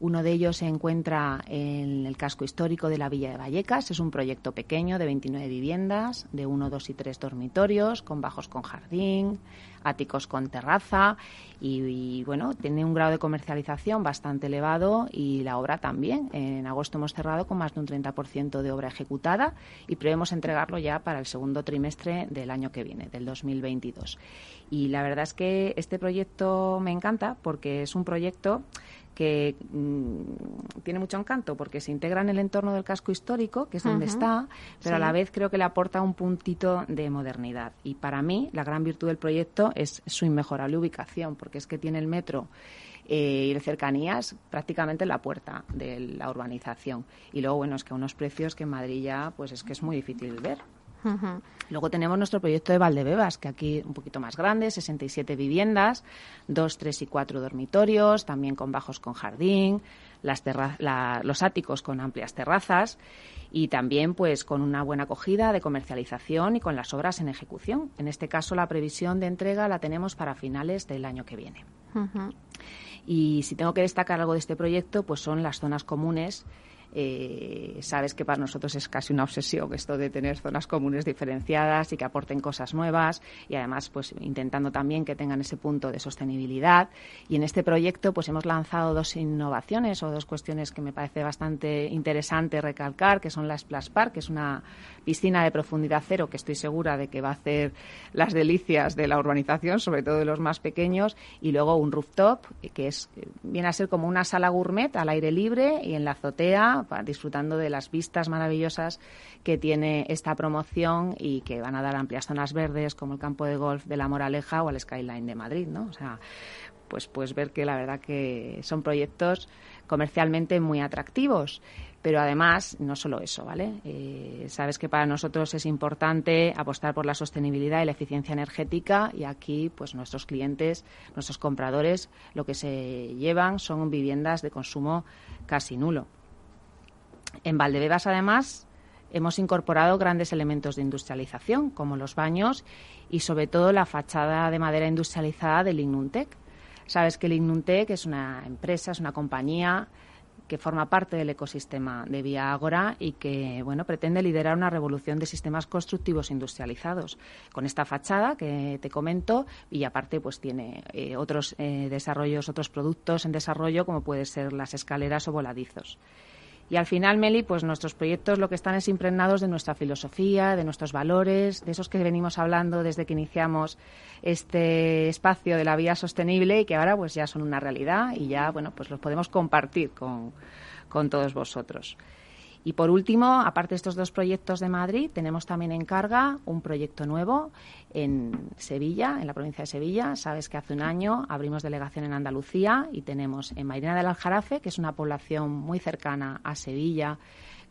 Uno de ellos se encuentra en el casco histórico de la Villa de Vallecas. Es un proyecto pequeño de 29 viviendas, de uno, dos y tres dormitorios, con bajos con jardín, áticos con terraza y, bueno, tiene un grado de comercialización bastante elevado y la obra también. En agosto hemos cerrado con más de un 30% de obra ejecutada y prevemos entregarlo ya para el segundo trimestre del año que viene, del 2022. Y la verdad es que este proyecto me encanta porque es un proyecto que mm, tiene mucho encanto porque se integra en el entorno del casco histórico, que es donde está, pero a la vez creo que le aporta un puntito de modernidad. Y para mí, la gran virtud del proyecto es su inmejorable ubicación, porque es que tiene el metro eh, y de cercanías prácticamente en la puerta de la urbanización. Y luego, bueno, es que a unos precios que en Madrid ya, pues es que es muy difícil ver. Luego tenemos nuestro proyecto de Valdebebas, que aquí un poquito más grande, 67 viviendas, dos, tres y cuatro dormitorios, también con bajos con jardín, las los áticos con amplias terrazas y también pues con una buena acogida de comercialización y con las obras en ejecución. En este caso la previsión de entrega la tenemos para finales del año que viene. Y si tengo que destacar algo de este proyecto, pues son las zonas comunes eh, sabes que para nosotros es casi una obsesión esto de tener zonas comunes diferenciadas y que aporten cosas nuevas y además pues intentando también que tengan ese punto de sostenibilidad. Y en este proyecto pues hemos lanzado dos innovaciones o dos cuestiones que me parece bastante interesante recalcar, que son la Splash Park, que es una piscina de profundidad cero que estoy segura de que va a hacer las delicias de la urbanización, sobre todo de los más pequeños, y luego un rooftop que es viene a ser como una sala gourmet al aire libre y en la azotea disfrutando de las vistas maravillosas que tiene esta promoción y que van a dar amplias zonas verdes como el campo de golf de La Moraleja o el Skyline de Madrid, ¿no? O sea, pues pues ver que la verdad que son proyectos comercialmente muy atractivos. Pero además, no solo eso, ¿vale? Eh, sabes que para nosotros es importante apostar por la sostenibilidad y la eficiencia energética y aquí, pues nuestros clientes, nuestros compradores, lo que se llevan son viviendas de consumo casi nulo. En Valdebebas, además, hemos incorporado grandes elementos de industrialización, como los baños y, sobre todo, la fachada de madera industrializada del Ignuntec. Sabes que el Ignuntec es una empresa, es una compañía que forma parte del ecosistema de Vía Ágora y que bueno pretende liderar una revolución de sistemas constructivos industrializados con esta fachada que te comento y aparte pues tiene eh, otros eh, desarrollos otros productos en desarrollo como pueden ser las escaleras o voladizos y al final, Meli, pues nuestros proyectos lo que están es impregnados de nuestra filosofía, de nuestros valores, de esos que venimos hablando desde que iniciamos este espacio de la vía sostenible y que ahora pues ya son una realidad y ya, bueno, pues los podemos compartir con, con todos vosotros. Y por último, aparte de estos dos proyectos de Madrid, tenemos también en carga un proyecto nuevo en Sevilla, en la provincia de Sevilla. Sabes que hace un año abrimos delegación en Andalucía y tenemos en Mairena del Aljarafe, que es una población muy cercana a Sevilla,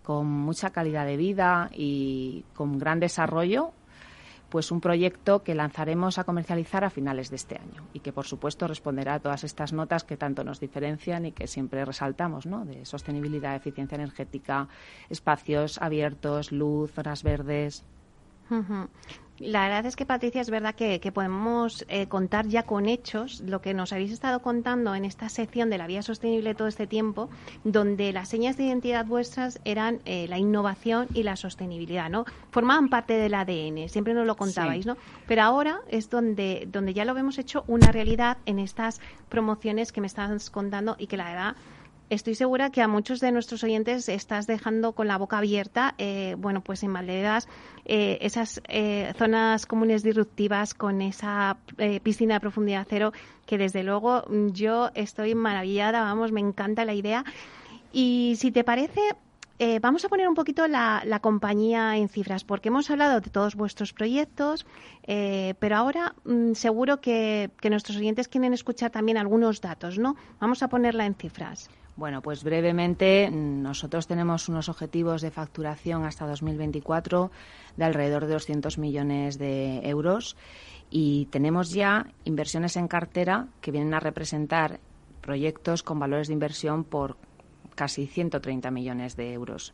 con mucha calidad de vida y con gran desarrollo, pues un proyecto que lanzaremos a comercializar a finales de este año y que, por supuesto, responderá a todas estas notas que tanto nos diferencian y que siempre resaltamos, ¿no? De sostenibilidad, eficiencia energética, espacios abiertos, luz, zonas verdes. La verdad es que, Patricia, es verdad que, podemos eh, contar ya con hechos lo que nos habéis estado contando en esta sección de la vía sostenible todo este tiempo, donde las señas de identidad vuestras eran eh, la innovación y la sostenibilidad, ¿no? Formaban parte del ADN, siempre nos lo contabais, ¿no? Pero ahora es donde, donde ya lo hemos hecho una realidad en estas promociones que me estás contando y que la verdad estoy segura que a muchos de nuestros oyentes estás dejando con la boca abierta, eh, bueno, pues en Valdebebas, eh, esas eh, zonas comunes disruptivas con esa piscina de profundidad cero, que desde luego mm, yo estoy maravillada, vamos, me encanta la idea. Y si te parece, vamos a poner un poquito la, compañía en cifras, porque hemos hablado de todos vuestros proyectos, pero ahora mm, seguro que, nuestros oyentes quieren escuchar también algunos datos, ¿no? Vamos a ponerla en cifras. Bueno, pues brevemente, nosotros tenemos unos objetivos de facturación hasta 2024 de alrededor de 200 millones de euros y tenemos ya inversiones en cartera que vienen a representar proyectos con valores de inversión por casi 130 millones de euros.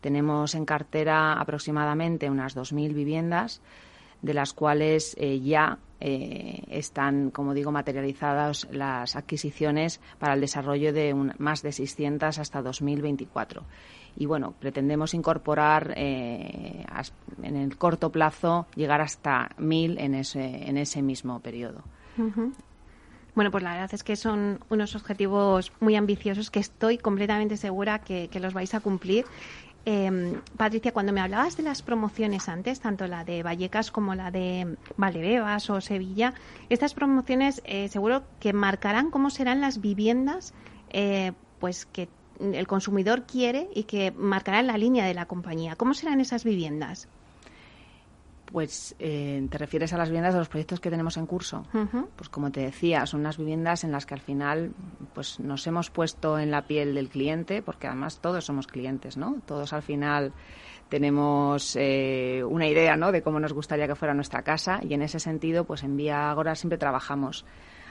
Tenemos en cartera aproximadamente unas 2.000 viviendas de las cuales eh, ya eh, están, como digo, materializadas las adquisiciones para el desarrollo de más de 600 hasta 2024. Y bueno, pretendemos incorporar eh, en el corto plazo llegar hasta 1.000 en ese, en ese mismo periodo. Bueno, pues la verdad es que son unos objetivos muy ambiciosos que estoy completamente segura que los vais a cumplir. Eh, Patricia, cuando me hablabas de las promociones antes, tanto la de Vallecas como la de Valdebebas o Sevilla, estas promociones eh, seguro que marcarán cómo serán las viviendas eh, pues que el consumidor quiere y que marcarán la línea de la compañía. ¿Cómo serán esas viviendas? Pues eh, te refieres a las viviendas de los proyectos que tenemos en curso. Pues como te decía, son unas viviendas en las que al final pues nos hemos puesto en la piel del cliente, porque además todos somos clientes, ¿no? Todos al final tenemos eh, una idea, ¿no? De cómo nos gustaría que fuera nuestra casa y en ese sentido, pues en Vía Agora siempre trabajamos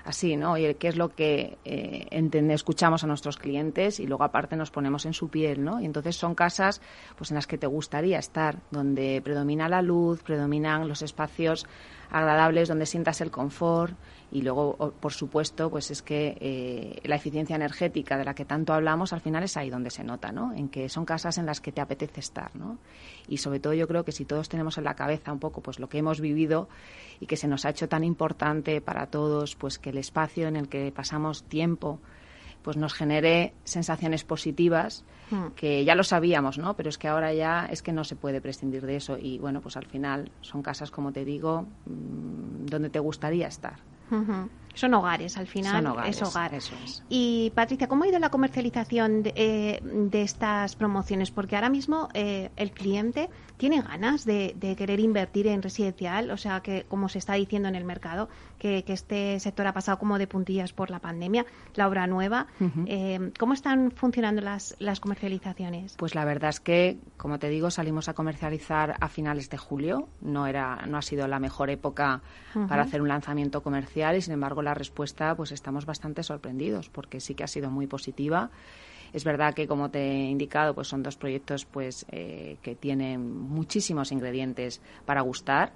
así, ¿no? Y qué es lo que eh, escuchamos a nuestros clientes y luego aparte nos ponemos en su piel, ¿no? Y entonces son casas pues en las que te gustaría estar, donde predomina la luz, predominan los espacios agradables, donde sientas el confort y luego, por supuesto, pues es que eh, la eficiencia energética de la que tanto hablamos al final es ahí donde se nota, ¿no? En que son casas en las que te apetece estar, ¿no? Y sobre todo yo creo que si todos tenemos en la cabeza un poco pues lo que hemos vivido y que se nos ha hecho tan importante para todos, pues que el espacio en el que pasamos tiempo pues nos genere sensaciones positivas hmm. que ya lo sabíamos, ¿no? Pero es que ahora ya es que no se puede prescindir de eso y bueno, pues al final son casas como te digo mm, donde te gustaría estar. Mm-hmm. Son hogares, al final es hogar. Eso es. Y Patricia, ¿cómo ha ido la comercialización de, eh, estas promociones? Porque ahora mismo eh, el cliente tiene ganas de, querer invertir en residencial, o sea, que como se está diciendo en el mercado, que, este sector ha pasado como de puntillas por la pandemia, la obra nueva. Eh, ¿Cómo están funcionando las, las comercializaciones? Pues la verdad es que, como te digo, salimos a comercializar a finales de julio. No, era, no ha sido la mejor época para hacer un lanzamiento comercial y, sin embargo, la respuesta, pues estamos bastante sorprendidos porque sí que ha sido muy positiva. Es verdad que, como te he indicado, pues son dos proyectos pues eh, que tienen muchísimos ingredientes para gustar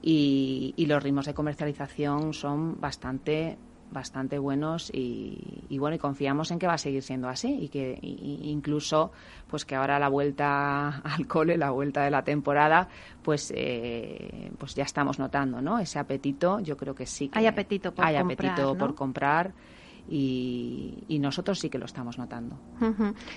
y, los ritmos de comercialización son bastante bastante buenos y, bueno y confiamos en que va a seguir siendo así y que incluso pues que ahora la vuelta al cole la vuelta de la temporada pues eh, pues ya estamos notando no ese apetito yo creo que sí que hay apetito por hay comprar, apetito por comprar y, nosotros sí que lo estamos notando.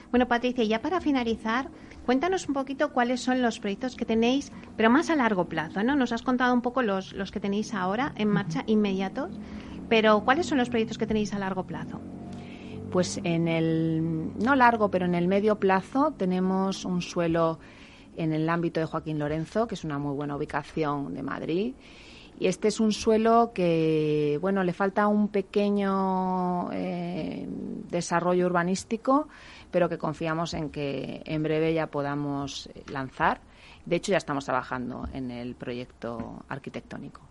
Bueno, Patricia, ya para finalizar, cuéntanos un poquito cuáles son los proyectos que tenéis, pero más a largo plazo, ¿no? Nos has contado un poco los, los que tenéis ahora en marcha, inmediatos, pero ¿cuáles son los proyectos que tenéis a largo plazo? Pues en el, no largo, pero en el medio plazo tenemos un suelo en el ámbito de Joaquín Lorenzo, que es una muy buena ubicación de Madrid y este es un suelo que, bueno, le falta un pequeño eh, desarrollo urbanístico, pero que confiamos en que en breve ya podamos lanzar. De hecho, ya estamos trabajando en el proyecto arquitectónico.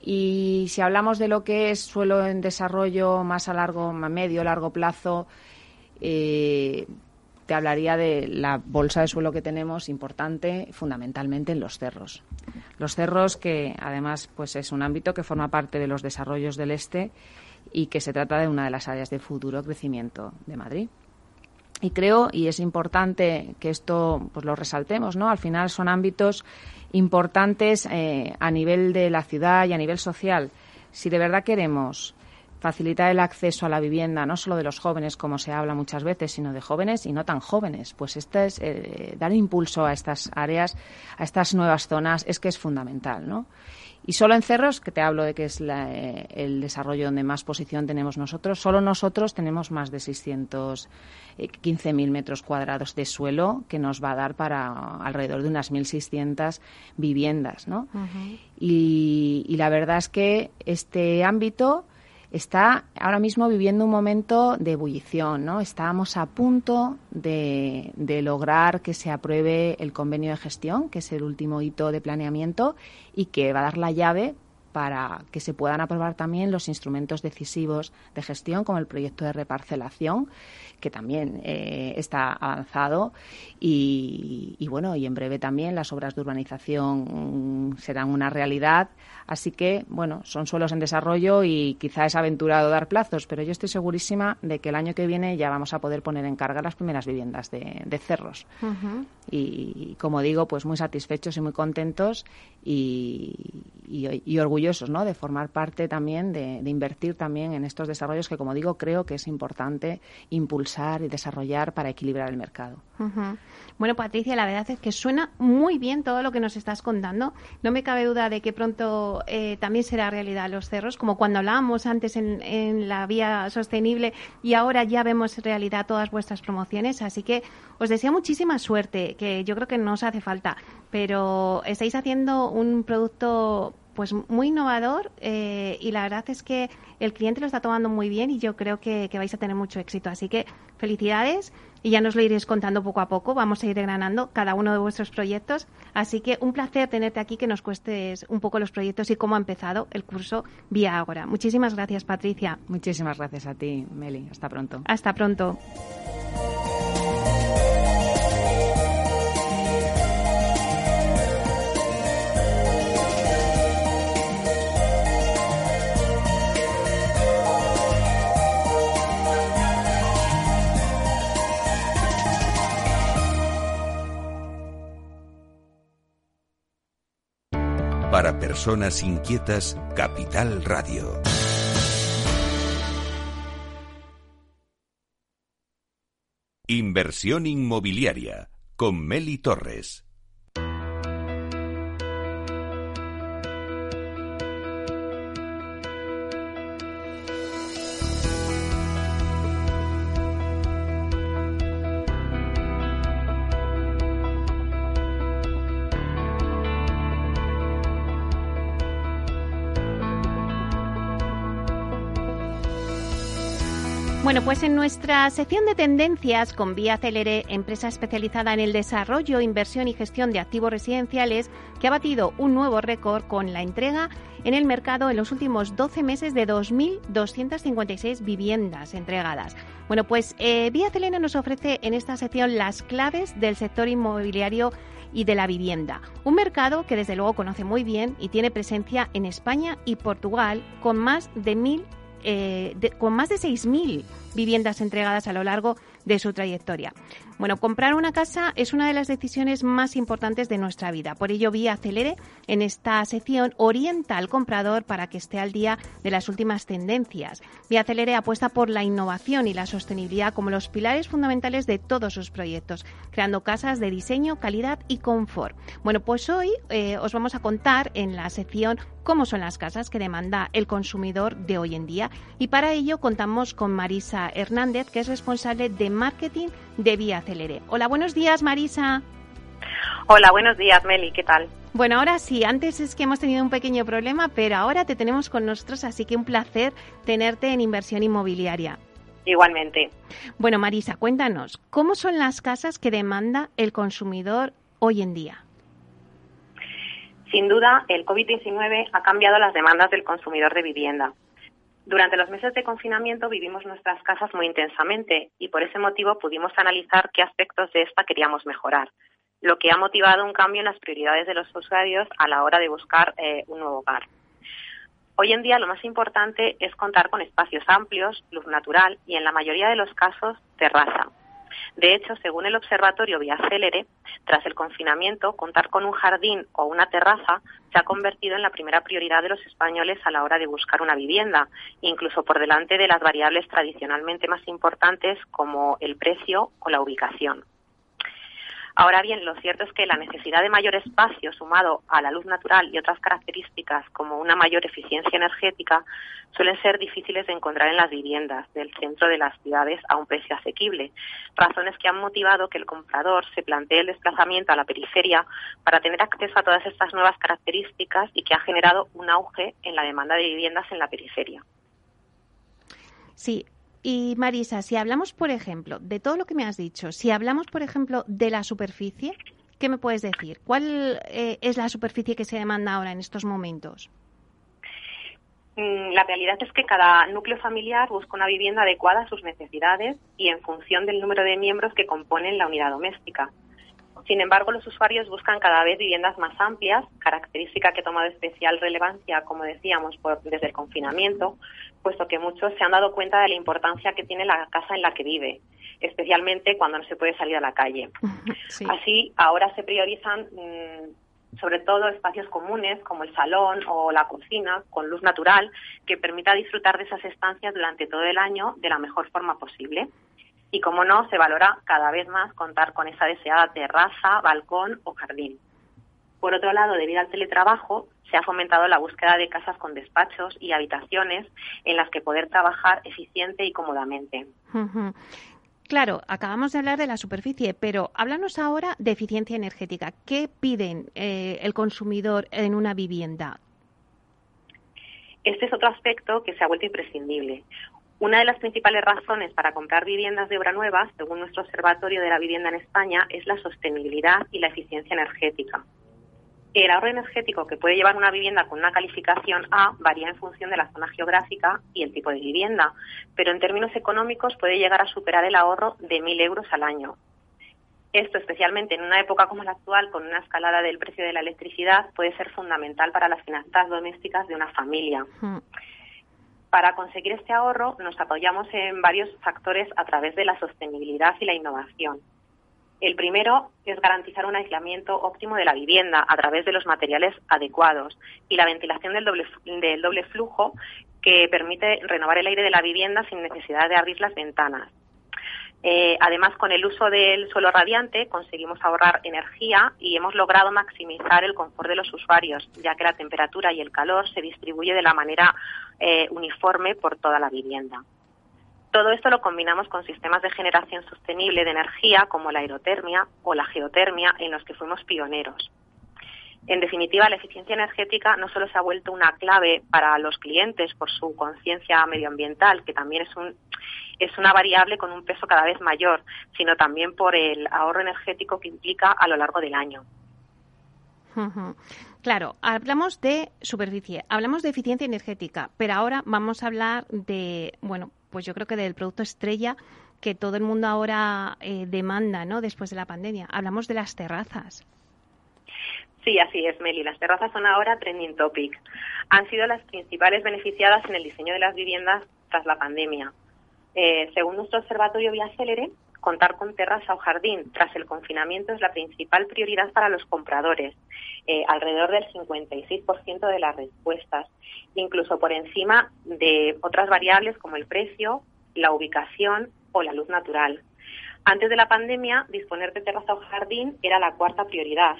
Y si hablamos de lo que es suelo en desarrollo más a largo, a medio, largo plazo, eh, te hablaría de la bolsa de suelo que tenemos importante fundamentalmente en los cerros. Los cerros que además pues es un ámbito que forma parte de los desarrollos del este y que se trata de una de las áreas de futuro crecimiento de Madrid. Y creo, y es importante que esto pues lo resaltemos, ¿no? Al final son ámbitos importantes eh, a nivel de la ciudad y a nivel social. Si de verdad queremos facilitar el acceso a la vivienda, no solo de los jóvenes, como se habla muchas veces, sino de jóvenes y no tan jóvenes. Pues este es, eh, dar impulso a estas áreas, a estas nuevas zonas, es que es fundamental, ¿no? Y solo en Cerros, que te hablo de que es eh, el desarrollo donde más posición tenemos nosotros, solo nosotros tenemos más de 615.000 eh, metros cuadrados de suelo que nos va a dar para alrededor de unas 1.600 viviendas, ¿no? y, y la verdad es que este ámbito está ahora mismo viviendo un momento de ebullición, ¿no? Estamos a punto de, lograr que se apruebe el convenio de gestión, que es el último hito de planeamiento y que va a dar la llave para que se puedan aprobar también los instrumentos decisivos de gestión, como el proyecto de reparcelación, que también eh, está avanzado. Y, bueno, y en breve también las obras de urbanización serán una realidad. Así que, bueno, son suelos en desarrollo y quizá es aventurado dar plazos, pero yo estoy segurísima de que el año que viene ya vamos a poder poner en carga las primeras viviendas de, cerros. y, como digo, pues muy satisfechos y muy contentos y, y, orgullosos ¿no? de formar parte también, de, invertir también en estos desarrollos que, como digo, creo que es importante impulsar y desarrollar para equilibrar el mercado. Bueno, Patricia, la verdad es que suena muy bien todo lo que nos estás contando. No me cabe duda de que pronto eh, también será realidad los cerros, como cuando hablábamos antes en, en la vía sostenible y ahora ya vemos realidad todas vuestras promociones. Así que os deseo muchísima suerte, que yo creo que no os hace falta, pero estáis haciendo un producto pues muy innovador eh, y la verdad es que el cliente lo está tomando muy bien y yo creo que, vais a tener mucho éxito. Así que felicidades y ya nos lo iréis contando poco a poco. Vamos a ir granando cada uno de vuestros proyectos. Así que un placer tenerte aquí, que nos cuestes un poco los proyectos y cómo ha empezado el curso Vía Ágora. Muchísimas gracias, Patricia. Muchísimas gracias a ti, Meli. Hasta pronto. Hasta pronto. Para personas inquietas, Capital Radio. Inversión inmobiliaria con Meli Torres. Bueno, pues en nuestra sección de tendencias con Vía Celere, empresa especializada en el desarrollo, inversión y gestión de activos residenciales, que ha batido un nuevo récord con la entrega en el mercado en los últimos 12 meses de 2.256 viviendas entregadas. Bueno, pues eh, Vía Celere nos ofrece en esta sección las claves del sector inmobiliario y de la vivienda. Un mercado que desde luego conoce muy bien y tiene presencia en España y Portugal con más de mil eh, con más de 6.000 viviendas entregadas a lo largo de su trayectoria. Bueno, comprar una casa es una de las decisiones más importantes de nuestra vida. Por ello, Vía Acelere en esta sección orienta al comprador para que esté al día de las últimas tendencias. Vía Acelere apuesta por la innovación y la sostenibilidad como los pilares fundamentales de todos sus proyectos, creando casas de diseño, calidad y confort. Bueno, pues hoy eh, os vamos a contar en la sección cómo son las casas que demanda el consumidor de hoy en día y para ello contamos con Marisa Hernández, que es responsable de marketing de Vía Acelere. Hola, buenos días, Marisa. Hola, buenos días, Meli, ¿qué tal? Bueno, ahora sí, antes es que hemos tenido un pequeño problema, pero ahora te tenemos con nosotros, así que un placer tenerte en inversión inmobiliaria. Igualmente. Bueno, Marisa, cuéntanos, ¿cómo son las casas que demanda el consumidor hoy en día? Sin duda, el COVID-19 ha cambiado las demandas del consumidor de vivienda. Durante los meses de confinamiento vivimos nuestras casas muy intensamente y por ese motivo pudimos analizar qué aspectos de esta queríamos mejorar, lo que ha motivado un cambio en las prioridades de los usuarios a la hora de buscar eh, un nuevo hogar. Hoy en día lo más importante es contar con espacios amplios, luz natural y en la mayoría de los casos terraza, de hecho, según el Observatorio Vía Célere, tras el confinamiento, contar con un jardín o una terraza se ha convertido en la primera prioridad de los españoles a la hora de buscar una vivienda, incluso por delante de las variables tradicionalmente más importantes como el precio o la ubicación. Ahora bien, lo cierto es que la necesidad de mayor espacio sumado a la luz natural y otras características como una mayor eficiencia energética suelen ser difíciles de encontrar en las viviendas del centro de las ciudades a un precio asequible, razones que han motivado que el comprador se plantee el desplazamiento a la periferia para tener acceso a todas estas nuevas características y que ha generado un auge en la demanda de viviendas en la periferia. Sí, y Marisa, si hablamos, por ejemplo, de todo lo que me has dicho, si hablamos, por ejemplo, de la superficie, ¿qué me puedes decir? ¿Cuál eh, es la superficie que se demanda ahora en estos momentos? Mm, la realidad es que cada núcleo familiar busca una vivienda adecuada a sus necesidades y en función del número de miembros que componen la unidad doméstica. Sin embargo, los usuarios buscan cada vez viviendas más amplias, característica que ha tomado especial relevancia, como decíamos, desde el confinamiento, puesto que muchos se han dado cuenta de la importancia que tiene la casa en la que vive, especialmente cuando no se puede salir a la calle. Así, ahora se priorizan mm, sobre todo espacios comunes como el salón o la cocina con luz natural que permita disfrutar de esas estancias durante todo el año de la mejor forma posible. Y como no, se valora cada vez más contar con esa deseada terraza, balcón o jardín. Por otro lado, debido al teletrabajo, se ha fomentado la búsqueda de casas con despachos y habitaciones en las que poder trabajar eficiente y cómodamente. Claro, acabamos de hablar de la superficie, pero háblanos ahora de eficiencia energética. ¿Qué piden eh, el consumidor en una vivienda? Este es otro aspecto que se ha vuelto imprescindible. Una de las principales razones para comprar viviendas de obra nueva, según nuestro Observatorio de la Vivienda en España, es la sostenibilidad y la eficiencia energética. El ahorro energético que puede llevar una vivienda con una calificación A varía en función de la zona geográfica y el tipo de vivienda, pero en términos económicos puede llegar a superar el ahorro de 1.000 euros al año. Esto, especialmente en una época como la actual, con una escalada del precio de la electricidad, puede ser fundamental para las finanzas domésticas de una familia. Hmm. Para conseguir este ahorro, nos apoyamos en varios factores a través de la sostenibilidad y la innovación. El primero es garantizar un aislamiento óptimo de la vivienda a través de los materiales adecuados y la ventilación del doble, flujo que permite renovar el aire de la vivienda sin necesidad de abrir las ventanas. Eh, además, con el uso del suelo radiante conseguimos ahorrar energía y hemos logrado maximizar el confort de los usuarios, ya que la temperatura y el calor se distribuye de la manera eh, uniforme por toda la vivienda. Todo esto lo combinamos con sistemas de generación sostenible de energía como la aerotermia o la geotermia en los que fuimos pioneros. En definitiva, la eficiencia energética no solo se ha vuelto una clave para los clientes por su conciencia medioambiental, que también es, un, es una variable con un peso cada vez mayor, sino también por el ahorro energético que implica a lo largo del año. Claro, hablamos de superficie, hablamos de eficiencia energética, pero ahora vamos a hablar de, bueno, pues yo creo que del producto estrella que todo el mundo ahora eh, demanda, ¿no? Después de la pandemia. Hablamos de las terrazas. Sí, así es, Meli. Las terrazas son ahora trending topic. Han sido las principales beneficiadas en el diseño de las viviendas tras la pandemia. Eh, según nuestro observatorio Vía Célere, contar con terraza o jardín tras el confinamiento es la principal prioridad para los compradores, eh, alrededor del 56% de las respuestas, incluso por encima de otras variables como el precio, la ubicación o la luz natural. Antes de la pandemia, disponer de terraza o jardín era la cuarta prioridad,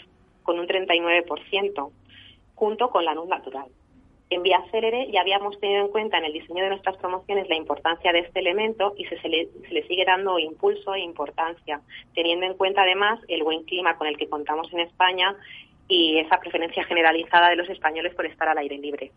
con un 39%, junto con la luz natural. En Vía Célere ya habíamos tenido en cuenta en el diseño de nuestras promociones la importancia de este elemento y se, le, se, le, sigue dando impulso e importancia, teniendo en cuenta además el buen clima con el que contamos en España y esa preferencia generalizada de los españoles por estar al aire libre.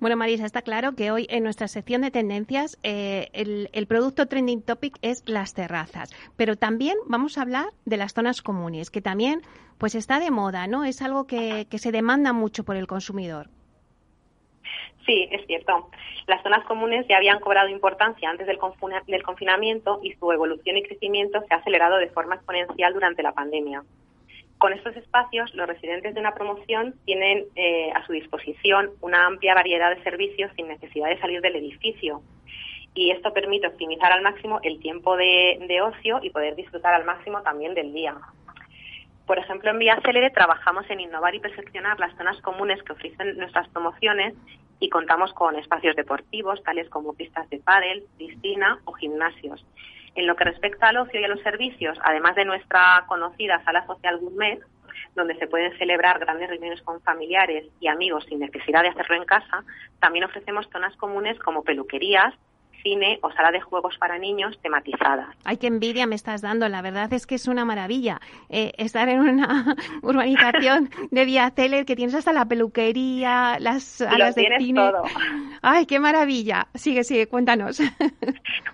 Bueno, Marisa, está claro que hoy en nuestra sección de tendencias eh, el, producto trending topic es las terrazas, pero también vamos a hablar de las zonas comunes, que también pues está de moda, ¿no? Es algo que, que se demanda mucho por el consumidor. Sí, es cierto. Las zonas comunes ya habían cobrado importancia antes del, del confinamiento y su evolución y crecimiento se ha acelerado de forma exponencial durante la pandemia. Con estos espacios, los residentes de una promoción tienen eh, a su disposición una amplia variedad de servicios sin necesidad de salir del edificio. Y esto permite optimizar al máximo el tiempo de, ocio y poder disfrutar al máximo también del día. Por ejemplo, en Vía Célere trabajamos en innovar y perfeccionar las zonas comunes que ofrecen nuestras promociones y contamos con espacios deportivos tales como pistas de pádel, piscina o gimnasios. En lo que respecta al ocio y a los servicios, además de nuestra conocida sala social gourmet, donde se pueden celebrar grandes reuniones con familiares y amigos sin necesidad de hacerlo en casa, también ofrecemos zonas comunes como peluquerías, cine o sala de juegos para niños tematizadas. Ay, qué envidia me estás dando. La verdad es que es una maravilla eh, estar en una urbanización de Vía que tienes hasta la peluquería, las salas de cine. Todo. Ay, qué maravilla. Sigue, sigue, cuéntanos.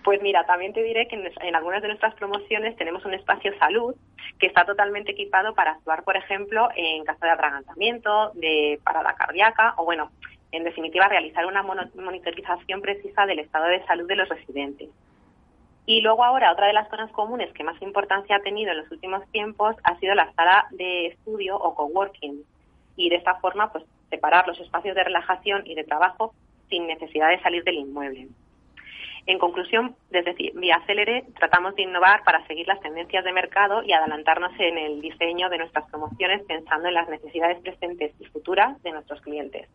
Pues mira, también te diré que en, algunas de nuestras promociones tenemos un espacio salud que está totalmente equipado para actuar, por ejemplo, en caso de atragantamiento, de parada cardíaca o bueno, en definitiva, realizar una monitorización precisa del estado de salud de los residentes. Y luego ahora, otra de las zonas comunes que más importancia ha tenido en los últimos tiempos ha sido la sala de estudio o coworking. Y de esta forma, pues separar los espacios de relajación y de trabajo sin necesidad de salir del inmueble. En conclusión, desde Vía Célere tratamos de innovar para seguir las tendencias de mercado y adelantarnos en el diseño de nuestras promociones pensando en las necesidades presentes y futuras de nuestros clientes.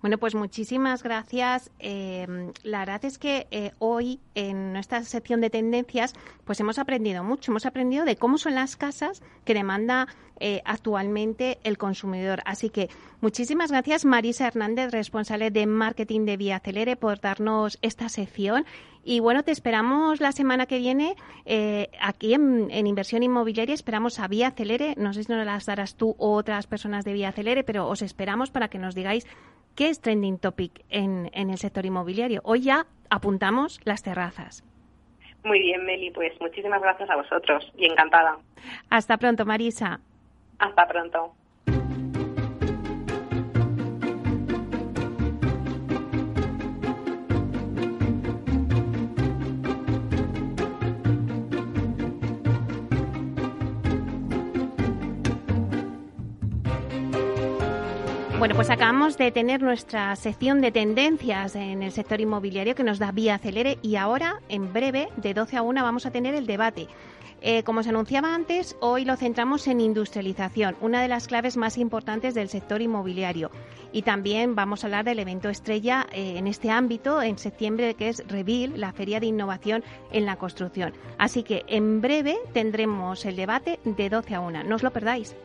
Bueno, pues muchísimas gracias. Eh, la verdad es que eh, hoy en nuestra sección de tendencias, pues hemos aprendido mucho. Hemos aprendido de cómo son las casas que demanda eh, actualmente el consumidor. Así que muchísimas gracias, Marisa Hernández, responsable de marketing de Vía Celere, por darnos esta sección. Y bueno, te esperamos la semana que viene eh, aquí en, Inversión Inmobiliaria. Esperamos a Vía Celere. No sé si nos las darás tú o otras personas de Vía Celere, pero os esperamos para que nos digáis qué es trending topic en, en el sector inmobiliario. Hoy ya apuntamos las terrazas. Muy bien, Meli, pues muchísimas gracias a vosotros y encantada. Hasta pronto, Marisa. Hasta pronto. Bueno, pues acabamos de tener nuestra sección de tendencias en el sector inmobiliario que nos da vía acelere y ahora, en breve, de 12 a 1, vamos a tener el debate. Eh, como se anunciaba antes, hoy lo centramos en industrialización, una de las claves más importantes del sector inmobiliario. Y también vamos a hablar del evento estrella eh, en este ámbito en septiembre, que es Revil, la Feria de Innovación en la Construcción. Así que en breve tendremos el debate de 12 a 1. No os lo perdáis.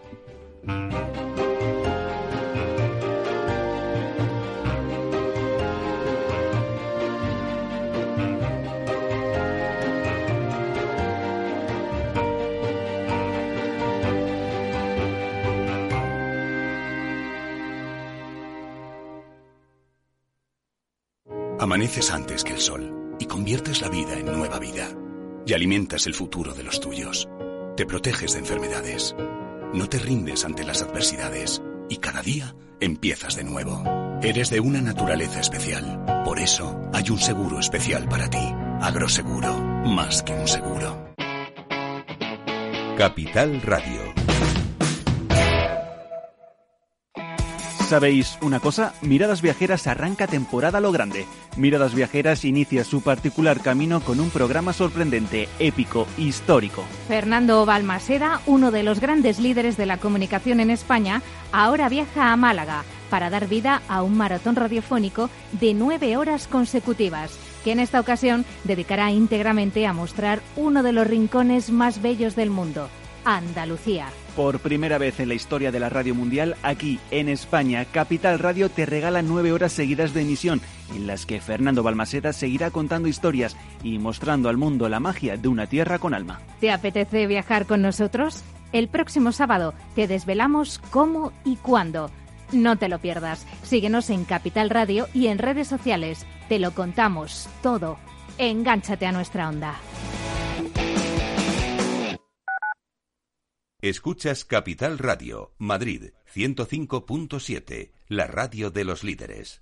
Amaneces antes que el sol y conviertes la vida en nueva vida. Y alimentas el futuro de los tuyos. Te proteges de enfermedades. No te rindes ante las adversidades. Y cada día empiezas de nuevo. Eres de una naturaleza especial. Por eso hay un seguro especial para ti. Agroseguro. Más que un seguro. Capital Radio. ¿Sabéis una cosa? Miradas Viajeras arranca temporada lo grande. Miradas Viajeras inicia su particular camino con un programa sorprendente, épico, histórico. Fernando Balmaseda, uno de los grandes líderes de la comunicación en España, ahora viaja a Málaga para dar vida a un maratón radiofónico de nueve horas consecutivas que en esta ocasión dedicará íntegramente a mostrar uno de los rincones más bellos del mundo, Andalucía. Por primera vez en la historia de la radio mundial, aquí en España, Capital Radio te regala nueve horas seguidas de emisión, en las que Fernando Balmaseda seguirá contando historias y mostrando al mundo la magia de una tierra con alma. ¿Te apetece viajar con nosotros? El próximo sábado te desvelamos cómo y cuándo. No te lo pierdas. Síguenos en Capital Radio y en redes sociales. Te lo contamos todo. Engánchate a nuestra onda. Escuchas Capital Radio, Madrid 105.7, la radio de los líderes.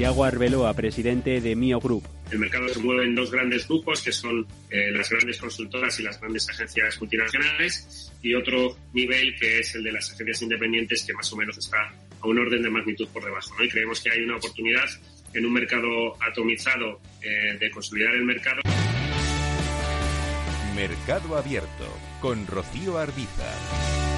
Yago Arbeloa, presidente de Mio Group. El mercado se mueve en dos grandes grupos, que son eh, las grandes consultoras y las grandes agencias multinacionales, y otro nivel que es el de las agencias independientes, que más o menos está a un orden de magnitud por debajo. Y creemos que hay una oportunidad en un mercado atomizado eh, de consolidar el mercado. Mercado Abierto con Rocío Arbiza.